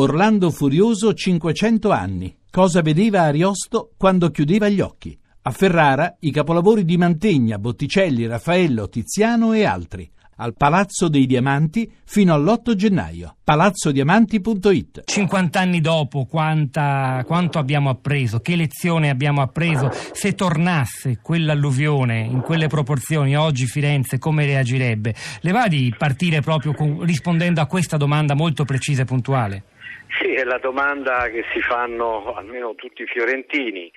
Orlando Furioso 500 anni. Cosa vedeva Ariosto quando chiudeva gli occhi? A Ferrara i capolavori di Mantegna, Botticelli, Raffaello, Tiziano e altri. Al Palazzo dei Diamanti fino all'8 gennaio. palazzodiamanti.it 50 anni dopo quanta, quanto abbiamo appreso, che lezione abbiamo appreso, se tornasse quell'alluvione in quelle proporzioni oggi Firenze come reagirebbe? Le va di partire proprio con, rispondendo a questa domanda molto precisa e puntuale? Sì, è la domanda che si fanno almeno tutti i fiorentini.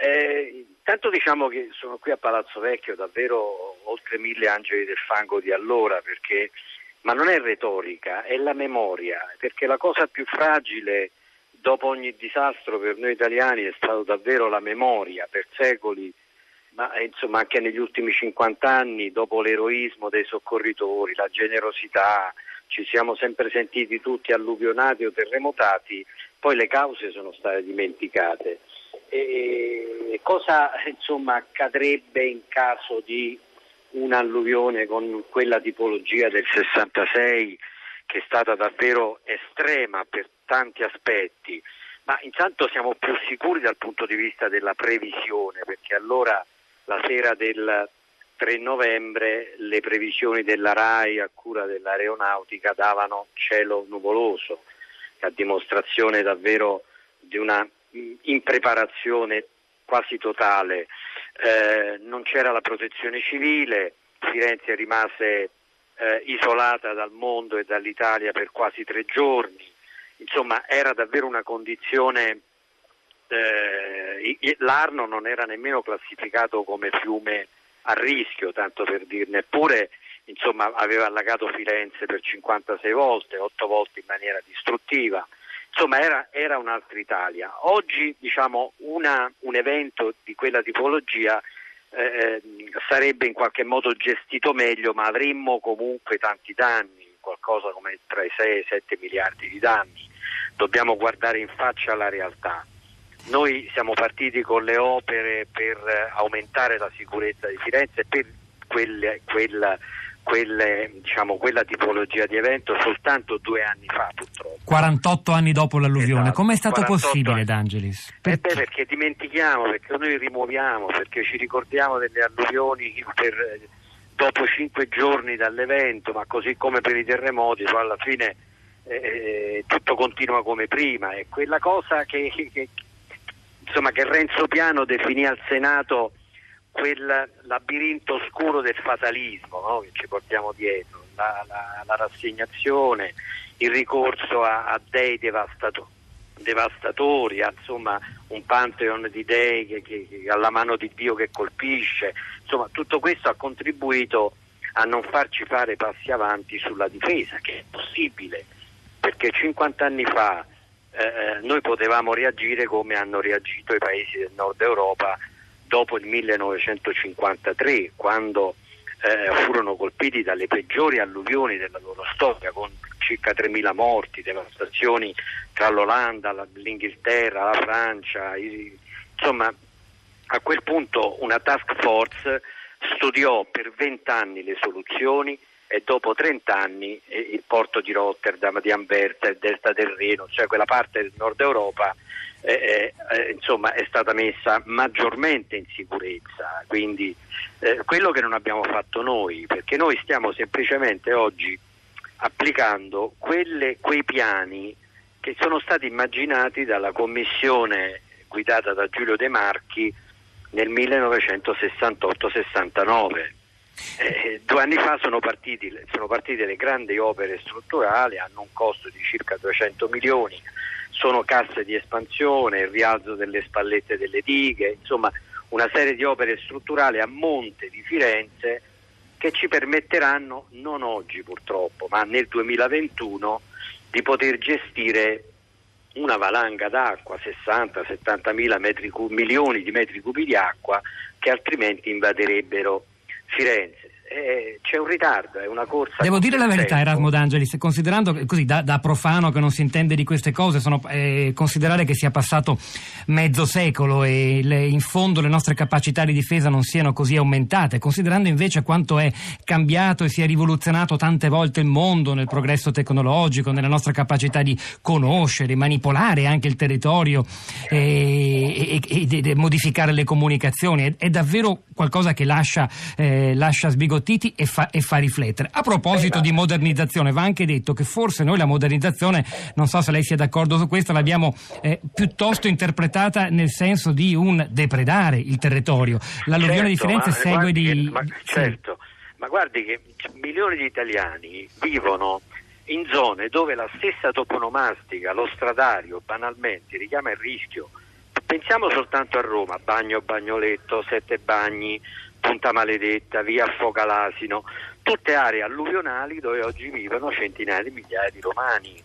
Eh, intanto diciamo che sono qui a Palazzo Vecchio davvero oltre mille angeli del fango di allora, perché, ma non è retorica, è la memoria, perché la cosa più fragile dopo ogni disastro per noi italiani è stata davvero la memoria per secoli, ma eh, insomma anche negli ultimi 50 anni, dopo l'eroismo dei soccorritori, la generosità, ci siamo sempre sentiti tutti alluvionati o terremotati, poi le cause sono state dimenticate. E cosa insomma, accadrebbe in caso di un'alluvione con quella tipologia del 66 che è stata davvero estrema per tanti aspetti? Ma intanto siamo più sicuri dal punto di vista della previsione, perché allora la sera del 3 novembre le previsioni della RAI a cura dell'aeronautica davano cielo nuvoloso, a dimostrazione davvero di una impreparazione quasi totale. Eh, non c'era la protezione civile, Firenze rimase eh, isolata dal mondo e dall'Italia per quasi tre giorni, insomma era davvero una condizione eh, l'Arno non era nemmeno classificato come fiume a rischio, tanto per dirne, eppure insomma, aveva allagato Firenze per 56 volte, 8 volte in maniera distruttiva. Insomma, era, era un'altra Italia. Oggi, diciamo, una, un evento di quella tipologia eh, sarebbe in qualche modo gestito meglio, ma avremmo comunque tanti danni, qualcosa come tra i 6 e i 7 miliardi di danni. Dobbiamo guardare in faccia la realtà. Noi siamo partiti con le opere per aumentare la sicurezza di Firenze per quelle, quella, quelle, diciamo, quella tipologia di evento soltanto due anni fa purtroppo. 48 anni dopo l'alluvione, esatto. com'è stato possibile anni. D'Angelis? Perché? Eh beh, perché dimentichiamo, perché noi rimuoviamo, perché ci ricordiamo delle alluvioni per, dopo cinque giorni dall'evento, ma così come per i terremoti, alla fine eh, eh tutto continua come prima. È quella cosa che, che, insomma, che Renzo Piano definì al Senato quel labirinto oscuro del fatalismo no? che ci portiamo dietro, la, la, la rassegnazione, il ricorso a, a dei devastato, devastatori, a, insomma, un pantheon di dei che, che, che, alla mano di Dio che colpisce, insomma tutto questo ha contribuito a non farci fare passi avanti sulla difesa, che è possibile, perché 50 anni fa eh, noi potevamo reagire come hanno reagito i paesi del nord Europa dopo il 1953, quando eh, furono colpiti dalle peggiori alluvioni della loro storia, con circa 3.000 morti, devastazioni tra l'Olanda, l'Inghilterra, la Francia. Insomma, a quel punto una task force studiò per vent'anni le soluzioni e dopo 30 anni eh, il porto di Rotterdam, di Anversa, il delta del Reno, cioè quella parte del nord Europa eh, eh, eh, insomma, è stata messa maggiormente in sicurezza, quindi eh, quello che non abbiamo fatto noi, perché noi stiamo semplicemente oggi applicando quelle, quei piani che sono stati immaginati dalla commissione guidata da Giulio De Marchi nel 1968-69 eh, due anni fa sono, partiti, sono, partite le grandi opere strutturali, hanno un costo di circa 200 milioni, sono casse di espansione, il rialzo delle spallette delle dighe, insomma una serie di opere strutturali a monte di Firenze che ci permetteranno, non oggi purtroppo, ma nel 2021, di poter gestire una valanga d'acqua, 60-70 milioni di metri cubi di acqua che altrimenti invaderebbero Firenze. Eh, c'è un ritardo, è una corsa. Devo dire la verità, tempo. Erasmo D'Angelis, considerando così da, da, profano che non si intende di queste cose, sono, eh, considerare che sia passato mezzo secolo e le, in fondo le nostre capacità di difesa non siano così aumentate, considerando invece quanto è cambiato e si è rivoluzionato tante volte il mondo nel progresso tecnologico, nella nostra capacità di conoscere, manipolare anche il territorio e, e, e, e modificare le comunicazioni, è, è, davvero qualcosa che lascia, eh, lascia sbigottiti e fa, e fa, riflettere. A proposito di modernizzazione, va anche detto che forse noi la modernizzazione, non so se lei sia d'accordo su questo, l'abbiamo eh, piuttosto interpretata nel senso di un depredare il territorio. L'alluvione certo, di Firenze segue di... Che, ma, certo, sì. ma guardi che milioni di italiani vivono in zone dove la stessa toponomastica, lo stradario, banalmente richiama il rischio. Pensiamo soltanto a Roma, Bagno Bagnoletto, Sette Bagni, Punta Maledetta, via Focalasino, tutte aree alluvionali dove oggi vivono centinaia di migliaia di romani.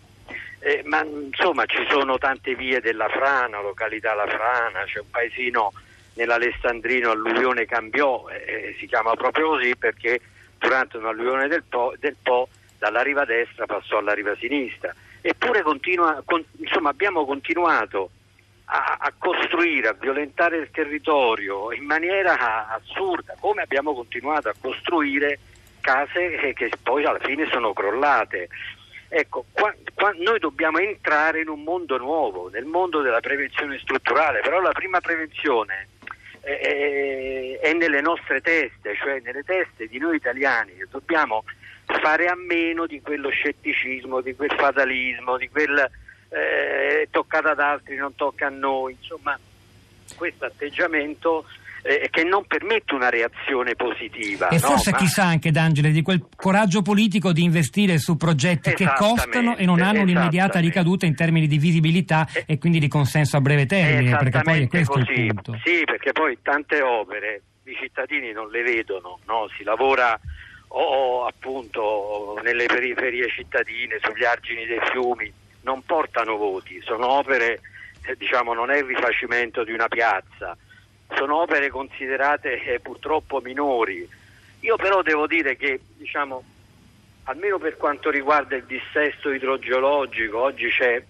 Eh, ma insomma ci sono tante vie della Frana, località La Frana, c'è un paesino nell'Alessandrino, alluvione cambiò, eh, si chiama proprio così perché durante un'alluvione del Po, del po dalla riva destra passò alla riva sinistra. Eppure continua, con, insomma, abbiamo continuato a, a, costruire, a violentare il territorio in maniera assurda, come abbiamo continuato a costruire case che, che poi alla fine sono crollate. Ecco, qua, qua noi dobbiamo entrare in un mondo nuovo, nel mondo della prevenzione strutturale, però la prima prevenzione è, è nelle nostre teste, cioè nelle teste di noi italiani, che dobbiamo fare a meno di quello scetticismo, di quel fatalismo, di quel eh, toccata ad altri, non tocca a noi, insomma questo atteggiamento eh, che non permette una reazione positiva. E no? forse Ma... chissà anche D'Angele di quel coraggio politico di investire su progetti che costano e non hanno un'immediata ricaduta in termini di visibilità e, e quindi di consenso a breve termine, perché poi è questo così. il punto. Sì, perché poi tante opere i cittadini non le vedono, no? si lavora o appunto nelle periferie cittadine, sugli argini dei fiumi, non portano voti, sono opere, eh, diciamo, non è il rifacimento di una piazza, sono opere considerate eh, purtroppo minori. Io però devo dire che, diciamo, almeno per quanto riguarda il dissesto idrogeologico, oggi c'è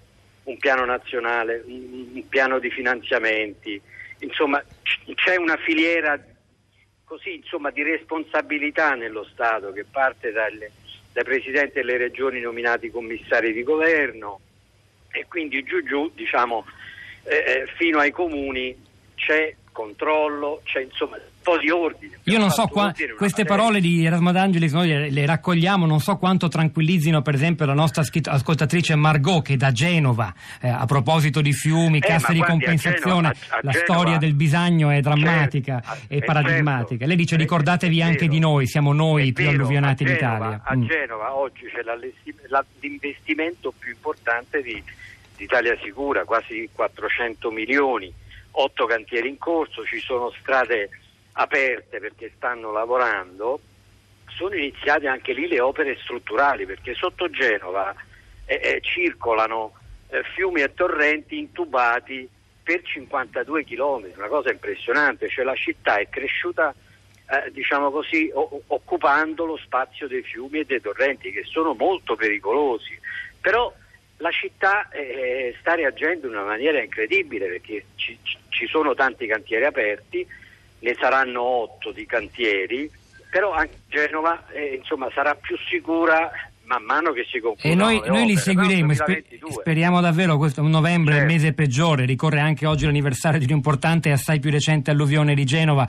un piano nazionale, un, piano di finanziamenti, insomma c'è una filiera così, insomma, di responsabilità nello Stato che parte dalle, dai presidenti delle regioni nominati commissari di governo. E quindi giù giù, diciamo, eh, fino ai comuni c'è controllo, c'è insomma un po' di ordine. Io non so qua, queste parole di Erasmo D'Angelis noi le, le, raccogliamo, non so quanto tranquillizzino per esempio la nostra ascoltatrice Margot che da Genova, eh, a proposito di fiumi, eh, casse di guardi, compensazione, a Genova, a, a la Genova, storia del bisagno è drammatica certo, e paradigmatica. Certo, Lei dice ricordatevi anche vero, di noi, siamo noi i più vero, alluvionati Genova, d'Italia. A mm. Genova oggi c'è l'investimento più importante di, di Italia Sicura, quasi 400 milioni, 8 cantieri in corso, ci sono strade aperte perché stanno lavorando, sono iniziate anche lì le opere strutturali perché sotto Genova eh, eh, circolano eh, fiumi e torrenti intubati per 52 km, una cosa impressionante, cioè la città è cresciuta eh, diciamo così, o- occupando lo spazio dei fiumi e dei torrenti che sono molto pericolosi, però la città eh, sta reagendo in una maniera incredibile perché ci, ci sono tanti cantieri aperti, ne saranno otto di cantieri, però anche Genova eh, insomma, sarà più sicura man mano che si concludono E noi, noi li opere, seguiremo, no? sper- 2022. speriamo davvero, questo novembre è il Certo. mese peggiore, ricorre anche oggi l'anniversario di un'importante e assai più recente alluvione di Genova,